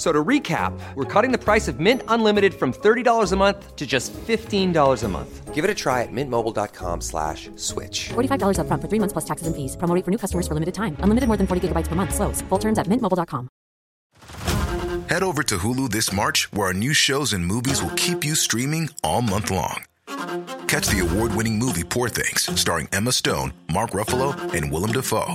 F- So to recap, we're cutting the price of Mint Unlimited from $30 a month to just $15 a month. Give it a try at mintmobile.com slash switch. $45 upfront for three months plus taxes and fees. Promo rate for new customers for limited time. Unlimited more than 40 gigabytes per month. Slows. Full terms at mintmobile.com. Head over to Hulu this March, where our new shows and movies will keep you streaming all month long. Catch the award winning movie Poor Things, starring Emma Stone, Mark Ruffalo, and Willem Dafoe.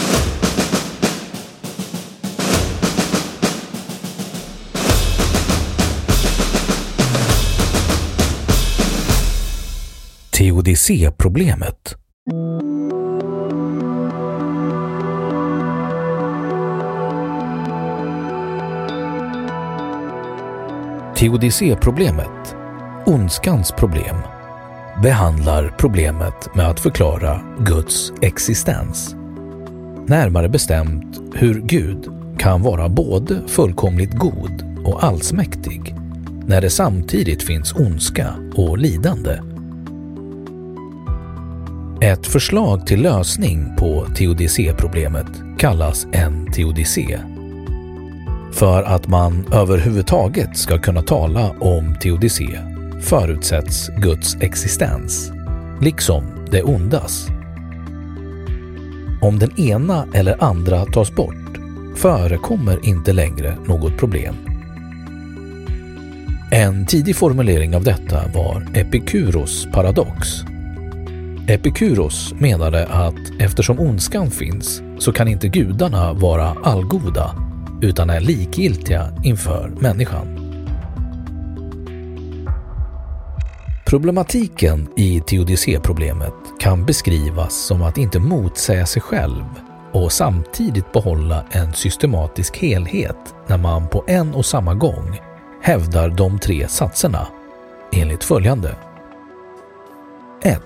Teodicéproblemet. Teodicéproblemet, ondskans problem, behandlar problemet med att förklara Guds existens. Närmare bestämt hur Gud kan vara både fullkomligt god och allsmäktig när det samtidigt finns ondska och lidande. Ett förslag till lösning på teodicéproblemet kallas en teodicé. För att man överhuvudtaget ska kunna tala om teodicé förutsätts Guds existens, liksom det ondas. Om den ena eller andra tas bort förekommer inte längre något problem. En tidig formulering av detta var Epikuros paradox. Epikuros menade att eftersom ondskan finns så kan inte gudarna vara allgoda utan är likgiltiga inför människan. Problematiken i teodicéproblemet kan beskrivas som att inte motsäga sig själv och samtidigt behålla en systematisk helhet när man på en och samma gång hävdar de tre satserna enligt följande. 1.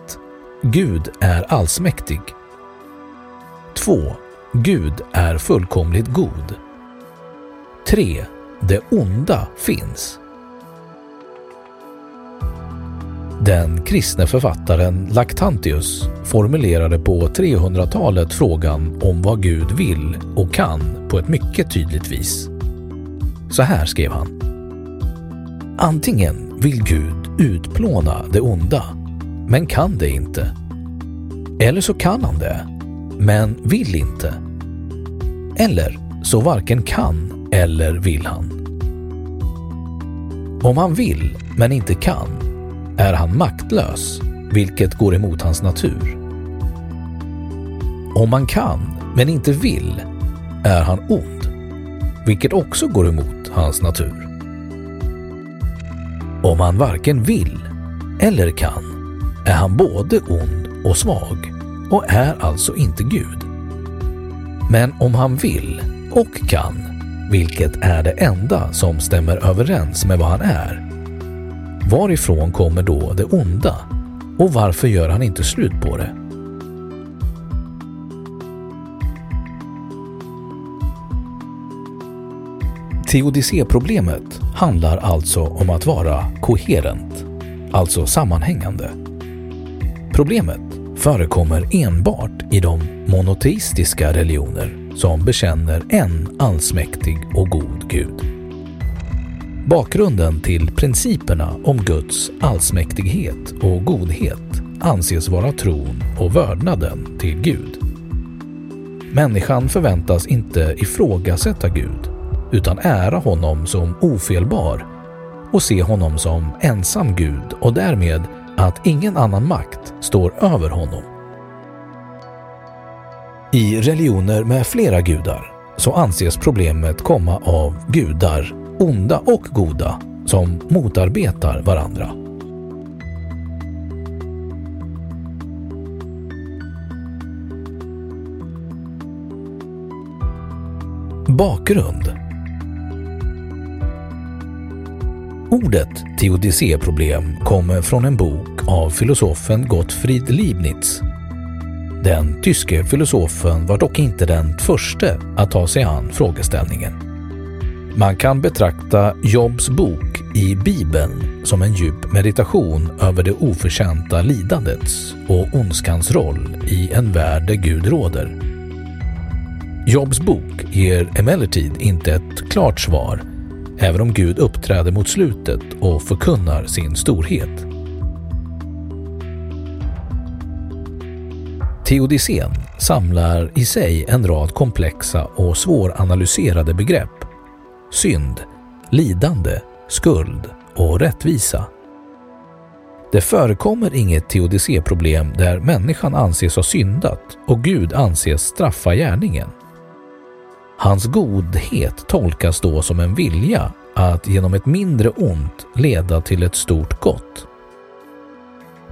Gud är allsmäktig. 2. Gud är fullkomligt god. 3. Det onda finns. Den kristne författaren Lactantius formulerade på 300-talet frågan om vad Gud vill och kan på ett mycket tydligt vis. Så här skrev han. Antingen vill Gud utplåna det onda, men kan det inte. Eller så kan han det, men vill inte. Eller så varken kan eller vill han. Om han vill men inte kan är han maktlös, vilket går emot hans natur. Om han kan men inte vill är han ond, vilket också går emot hans natur. Om han varken vill eller kan är han både ond och svag och är alltså inte Gud. Men om han vill och kan, vilket är det enda som stämmer överens med vad han är, varifrån kommer då det onda och varför gör han inte slut på det? Teodicéproblemet handlar alltså om att vara koherent, alltså sammanhängande. Problemet förekommer enbart i de monoteistiska religioner som bekänner en allsmäktig och god Gud. Bakgrunden till principerna om Guds allsmäktighet och godhet anses vara tron och vördnaden till Gud. Människan förväntas inte ifrågasätta Gud utan ära honom som ofelbar och se honom som ensam Gud och därmed att ingen annan makt står över honom. I religioner med flera gudar så anses problemet komma av gudar, onda och goda, som motarbetar varandra. Bakgrund Ordet teodicéproblem kommer från en bok av filosofen Gottfried Leibniz. Den tyske filosofen var dock inte den första att ta sig an frågeställningen. Man kan betrakta Jobs bok i Bibeln som en djup meditation över det oförtjänta lidandets och ondskans roll i en värld där Gud råder. Jobs bok ger emellertid inte ett klart svar även om Gud uppträder mot slutet och förkunnar sin storhet. Teodicén samlar i sig en rad komplexa och svåranalyserade begrepp. Synd, lidande, skuld och rättvisa. Det förekommer inget teodicéproblem där människan anses ha syndat och Gud anses straffa gärningen. Hans godhet tolkas då som en vilja att genom ett mindre ont leda till ett stort gott.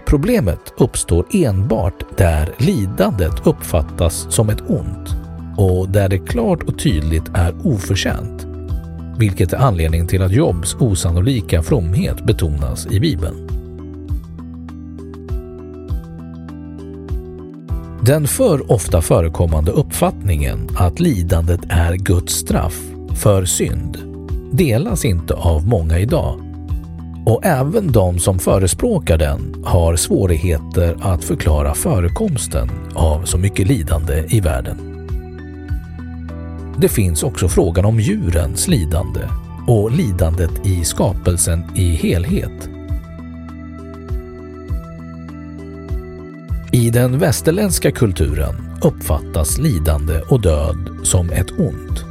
Problemet uppstår enbart där lidandet uppfattas som ett ont och där det klart och tydligt är oförtjänt, vilket är anledningen till att Jobs osannolika fromhet betonas i Bibeln. Den för ofta förekommande uppfattningen att lidandet är Guds straff för synd delas inte av många idag och även de som förespråkar den har svårigheter att förklara förekomsten av så mycket lidande i världen. Det finns också frågan om djurens lidande och lidandet i skapelsen i helhet I den västerländska kulturen uppfattas lidande och död som ett ont.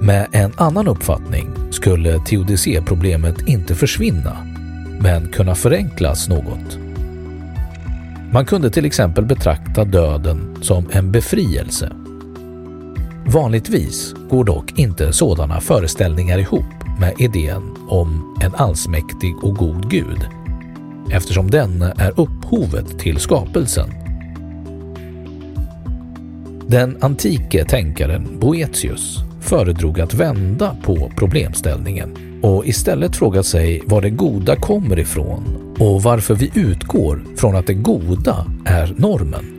Med en annan uppfattning skulle teodicéproblemet inte försvinna, men kunna förenklas något. Man kunde till exempel betrakta döden som en befrielse. Vanligtvis går dock inte sådana föreställningar ihop med idén om en allsmäktig och god gud eftersom den är upphovet till skapelsen. Den antike tänkaren Boetius föredrog att vända på problemställningen och istället fråga sig var det goda kommer ifrån och varför vi utgår från att det goda är normen.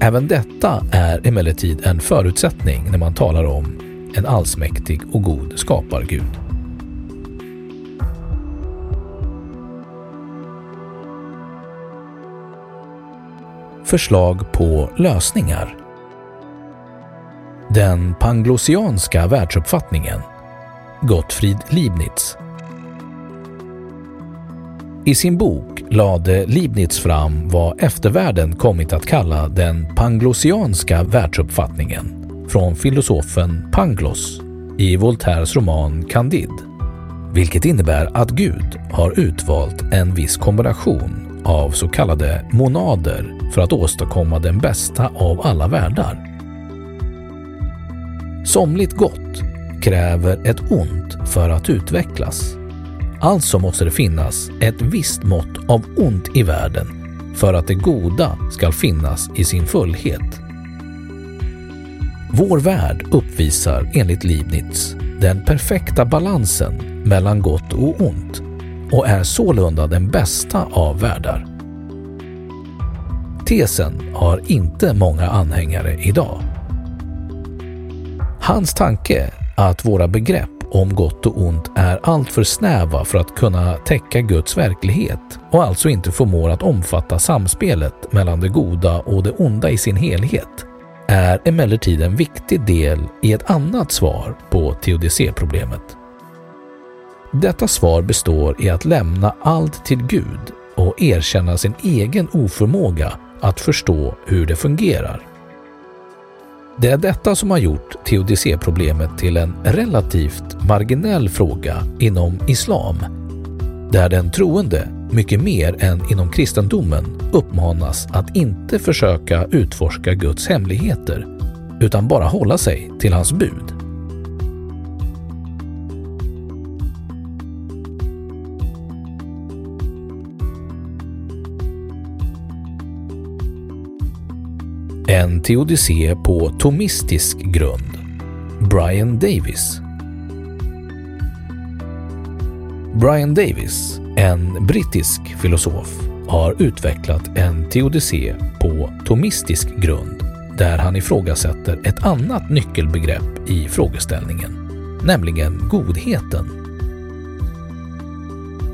Även detta är emellertid en förutsättning när man talar om en allsmäktig och god skapargud. Förslag på lösningar. Den panglossianska världsuppfattningen Gottfried Leibniz I sin bok lade Leibniz fram vad eftervärlden kommit att kalla den panglossianska världsuppfattningen från filosofen Pangloss i Voltaires roman Candide, vilket innebär att Gud har utvalt en viss kombination av så kallade monader för att åstadkomma den bästa av alla världar. Somligt gott kräver ett ont för att utvecklas. Alltså måste det finnas ett visst mått av ont i världen för att det goda ska finnas i sin fullhet. Vår värld uppvisar enligt Leibniz den perfekta balansen mellan gott och ont och är sålunda den bästa av världar. Tesen har inte många anhängare idag. Hans tanke att våra begrepp om gott och ont är alltför snäva för att kunna täcka Guds verklighet och alltså inte förmår att omfatta samspelet mellan det goda och det onda i sin helhet är emellertid en viktig del i ett annat svar på teodicéproblemet. Detta svar består i att lämna allt till Gud och erkänna sin egen oförmåga att förstå hur det fungerar. Det är detta som har gjort teodicéproblemet till en relativt marginell fråga inom islam, där den troende mycket mer än inom kristendomen uppmanas att inte försöka utforska Guds hemligheter utan bara hålla sig till hans bud. Teodicé på tomistisk grund. Brian Davis. Brian Davis, en brittisk filosof, har utvecklat en teodicé på tomistisk grund där han ifrågasätter ett annat nyckelbegrepp i frågeställningen, nämligen godheten.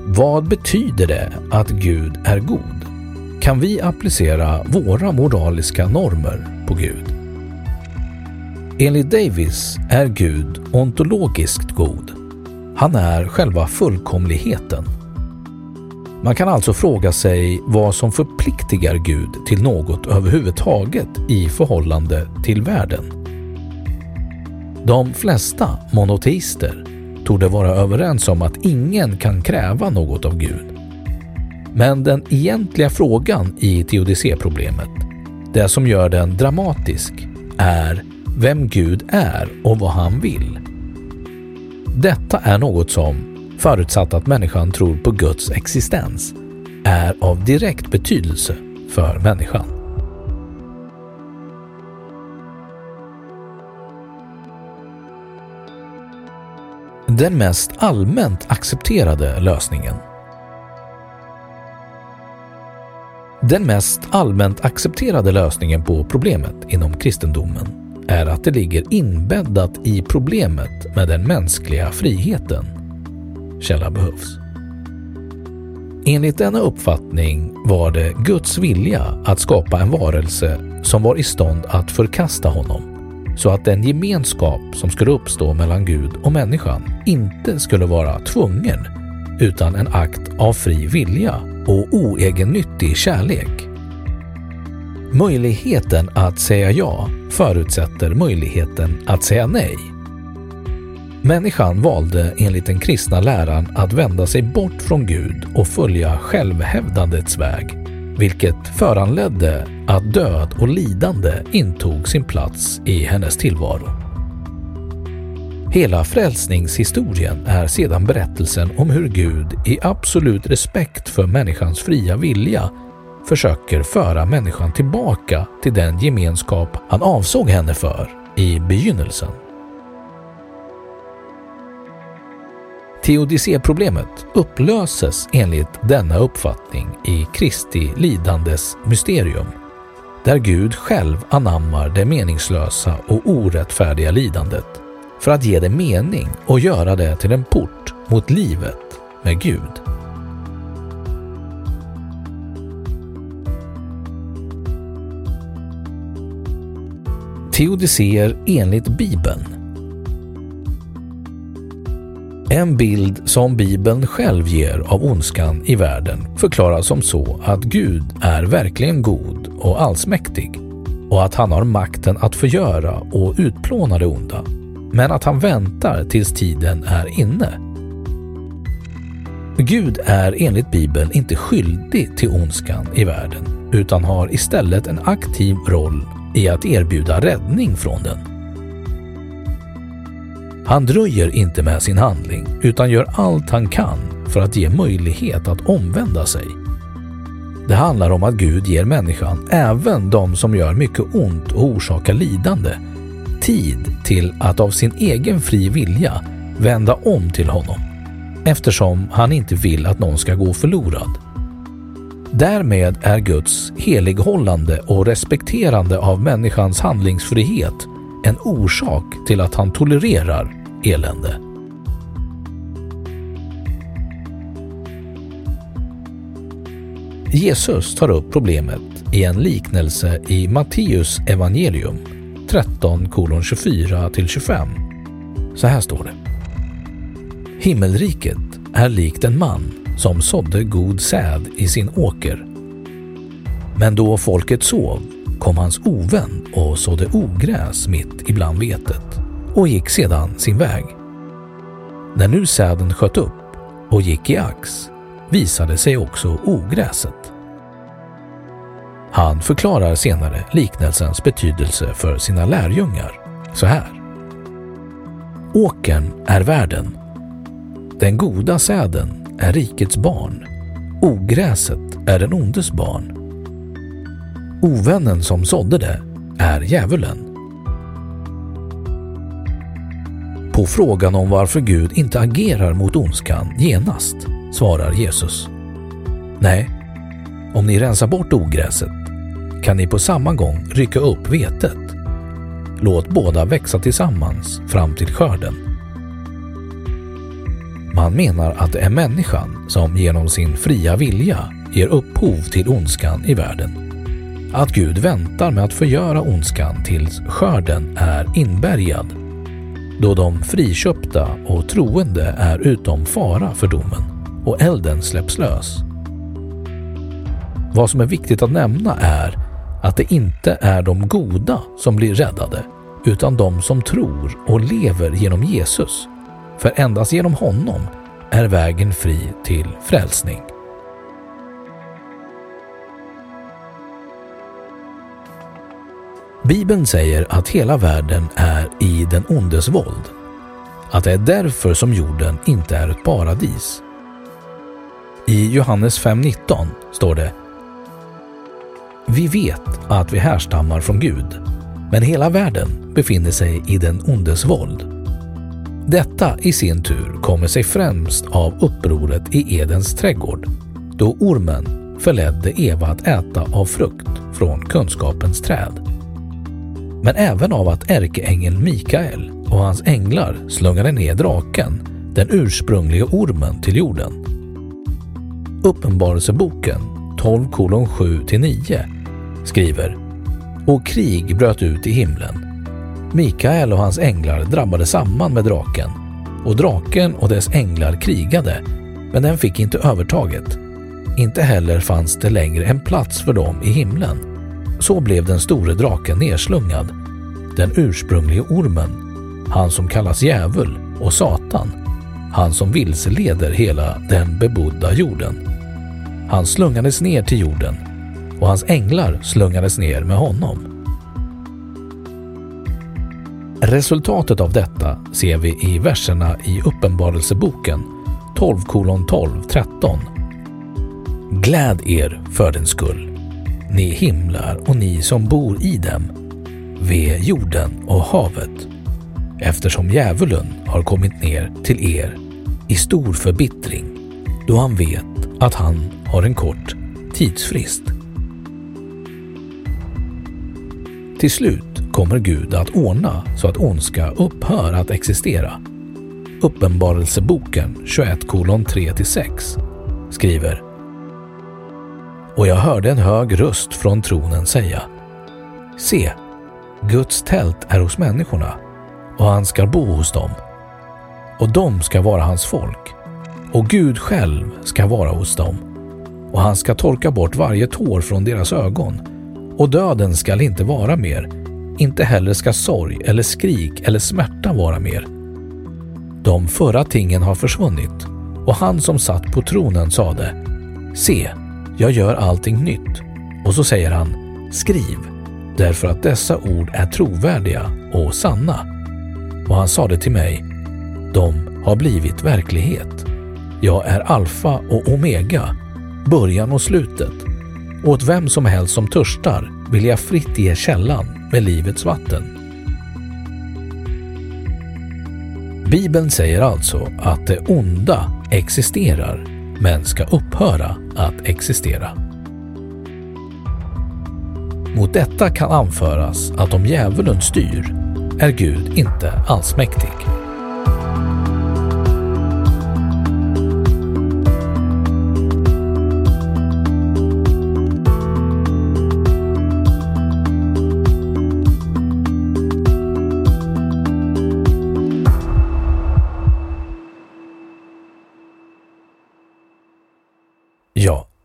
Vad betyder det att Gud är god? kan vi applicera våra moraliska normer på Gud. Enligt Davis är Gud ontologiskt god. Han är själva fullkomligheten. Man kan alltså fråga sig vad som förpliktigar Gud till något överhuvudtaget i förhållande till världen. De flesta monoteister torde vara överens om att ingen kan kräva något av Gud. Men den egentliga frågan i teodicéproblemet, det som gör den dramatisk, är vem Gud är och vad han vill. Detta är något som, förutsatt att människan tror på Guds existens, är av direkt betydelse för människan. Den mest allmänt accepterade lösningen Den mest allmänt accepterade lösningen på problemet inom kristendomen är att det ligger inbäddat i problemet med den mänskliga friheten. Källa behövs. Enligt denna uppfattning var det Guds vilja att skapa en varelse som var i stånd att förkasta honom så att den gemenskap som skulle uppstå mellan Gud och människan inte skulle vara tvungen utan en akt av fri vilja och oegennyttig kärlek. Möjligheten att säga ja förutsätter möjligheten att säga nej. Människan valde enligt den kristna läran att vända sig bort från Gud och följa självhävdandets väg, vilket föranledde att död och lidande intog sin plats i hennes tillvaro. Hela frälsningshistorien är sedan berättelsen om hur Gud i absolut respekt för människans fria vilja försöker föra människan tillbaka till den gemenskap han avsåg henne för i begynnelsen. Teodicéproblemet upplöses enligt denna uppfattning i Kristi lidandes mysterium, där Gud själv anammar det meningslösa och orättfärdiga lidandet för att ge det mening och göra det till en port mot livet med Gud. Teodicéer enligt Bibeln En bild som Bibeln själv ger av ondskan i världen förklaras som så att Gud är verkligen god och allsmäktig och att han har makten att förgöra och utplåna det onda men att han väntar tills tiden är inne. Gud är enligt Bibeln inte skyldig till ondskan i världen utan har istället en aktiv roll i att erbjuda räddning från den. Han dröjer inte med sin handling utan gör allt han kan för att ge möjlighet att omvända sig. Det handlar om att Gud ger människan, även de som gör mycket ont och orsakar lidande, tid till att av sin egen fri vilja vända om till honom eftersom han inte vill att någon ska gå förlorad. Därmed är Guds helighållande och respekterande av människans handlingsfrihet en orsak till att han tolererar elände. Jesus tar upp problemet i en liknelse i Matteus evangelium 13 24 25. Så här står det. Himmelriket är likt en man som sådde god säd i sin åker. Men då folket sov kom hans ovän och sådde ogräs mitt ibland vetet och gick sedan sin väg. När nu säden sköt upp och gick i ax visade sig också ogräset. Han förklarar senare liknelsens betydelse för sina lärjungar så här. Åkern är världen. Den goda säden är rikets barn. Ogräset är den ondes barn. Ovännen som sådde det är djävulen. På frågan om varför Gud inte agerar mot ondskan genast svarar Jesus. Nej, om ni rensar bort ogräset kan ni på samma gång rycka upp vetet. Låt båda växa tillsammans fram till skörden. Man menar att det är människan som genom sin fria vilja ger upphov till ondskan i världen. Att Gud väntar med att förgöra ondskan tills skörden är inbärgad, då de friköpta och troende är utom fara för domen och elden släpps lös. Vad som är viktigt att nämna är att det inte är de goda som blir räddade, utan de som tror och lever genom Jesus. För endast genom honom är vägen fri till frälsning. Bibeln säger att hela världen är i den ondes våld. Att det är därför som jorden inte är ett paradis. I Johannes 5.19 står det vi vet att vi härstammar från Gud, men hela världen befinner sig i den ondes våld. Detta i sin tur kommer sig främst av upproret i Edens trädgård, då ormen förledde Eva att äta av frukt från kunskapens träd. Men även av att ärkeängeln Mikael och hans änglar slungade ner draken, den ursprungliga ormen, till jorden. Uppenbarelseboken 12.7–9 skriver Och krig bröt ut i himlen. Mikael och hans änglar drabbade samman med draken och draken och dess änglar krigade, men den fick inte övertaget. Inte heller fanns det längre en plats för dem i himlen. Så blev den store draken nerslungad, den ursprunglige ormen, han som kallas djävul och Satan, han som vilseleder hela den bebodda jorden. Han slungades ner till jorden och hans änglar slungades ner med honom. Resultatet av detta ser vi i verserna i Uppenbarelseboken 12 kolon 12 13. Gläd er för den skull, ni himlar och ni som bor i dem, ve jorden och havet, eftersom djävulen har kommit ner till er i stor förbittring, då han vet att han har en kort tidsfrist. Till slut kommer Gud att ordna så att ondska upphör att existera. Uppenbarelseboken 21.3-6 skriver Och jag hörde en hög röst från tronen säga Se, Guds tält är hos människorna och han ska bo hos dem. Och de ska vara hans folk och Gud själv ska vara hos dem och han ska torka bort varje tår från deras ögon och döden skall inte vara mer, inte heller ska sorg eller skrik eller smärta vara mer. De förra tingen har försvunnit och han som satt på tronen sade Se, jag gör allting nytt. Och så säger han Skriv, därför att dessa ord är trovärdiga och sanna. Och han sade till mig De har blivit verklighet. Jag är alfa och omega, början och slutet åt vem som helst som törstar vill jag fritt ge källan med livets vatten. Bibeln säger alltså att det onda existerar men ska upphöra att existera. Mot detta kan anföras att om djävulen styr är Gud inte allsmäktig.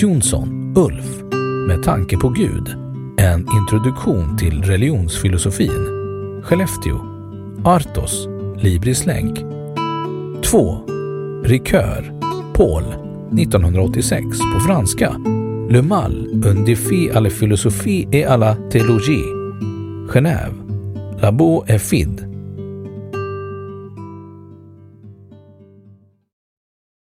Jonsson, Ulf. Med tanke på Gud. En introduktion till religionsfilosofin. Skellefteå. Artos. Libris länk. 2. Ricoeur. Paul. 1986 på franska. Le mal, un défi à la philosophie et à la théologie. Genève. Labo et Fid.